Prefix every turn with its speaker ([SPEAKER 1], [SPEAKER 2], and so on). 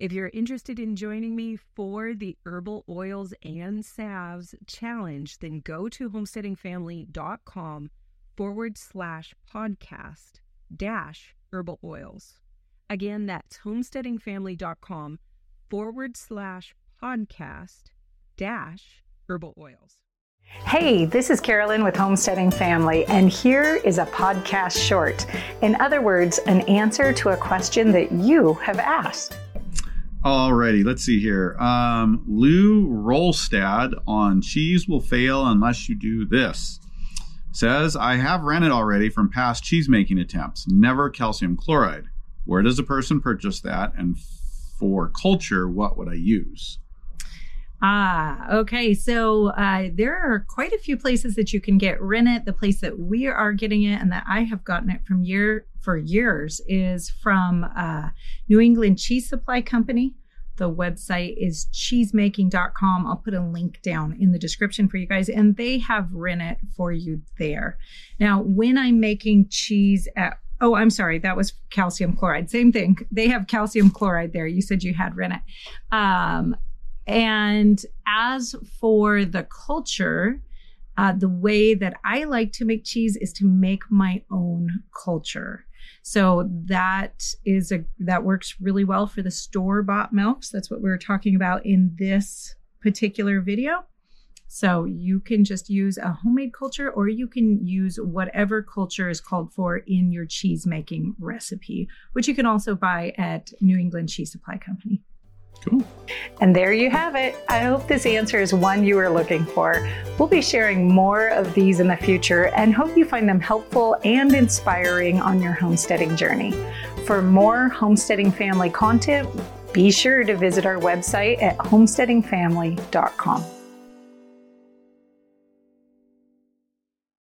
[SPEAKER 1] If you're interested in joining me for the Herbal Oils and Salves Challenge, then go to homesteadingfamily.com forward slash podcast dash herbal oils. Again, that's homesteadingfamily.com forward slash podcast dash herbal oils.
[SPEAKER 2] Hey, this is Carolyn with Homesteading Family, and here is a podcast short. In other words, an answer to a question that you have asked.
[SPEAKER 3] Alrighty, let's see here. Um, Lou Rolstad on cheese will fail unless you do this. Says, I have rennet already from past cheese making attempts, never calcium chloride. Where does a person purchase that? And for culture, what would I use?
[SPEAKER 2] Ah, okay. So uh, there are quite a few places that you can get rennet. The place that we are getting it and that I have gotten it from year for years is from uh, New England Cheese Supply Company. The website is cheesemaking.com. I'll put a link down in the description for you guys, and they have rennet for you there. Now, when I'm making cheese at Oh, I'm sorry. That was calcium chloride. Same thing. They have calcium chloride there. You said you had rennet. Um, and as for the culture, uh, the way that I like to make cheese is to make my own culture. So that is a that works really well for the store bought milks. That's what we were talking about in this particular video. So you can just use a homemade culture or you can use whatever culture is called for in your cheese making recipe, which you can also buy at New England Cheese Supply Company.
[SPEAKER 3] Cool.
[SPEAKER 2] And there you have it. I hope this answer is one you are looking for. We'll be sharing more of these in the future and hope you find them helpful and inspiring on your homesteading journey. For more homesteading family content, be sure to visit our website at homesteadingfamily.com.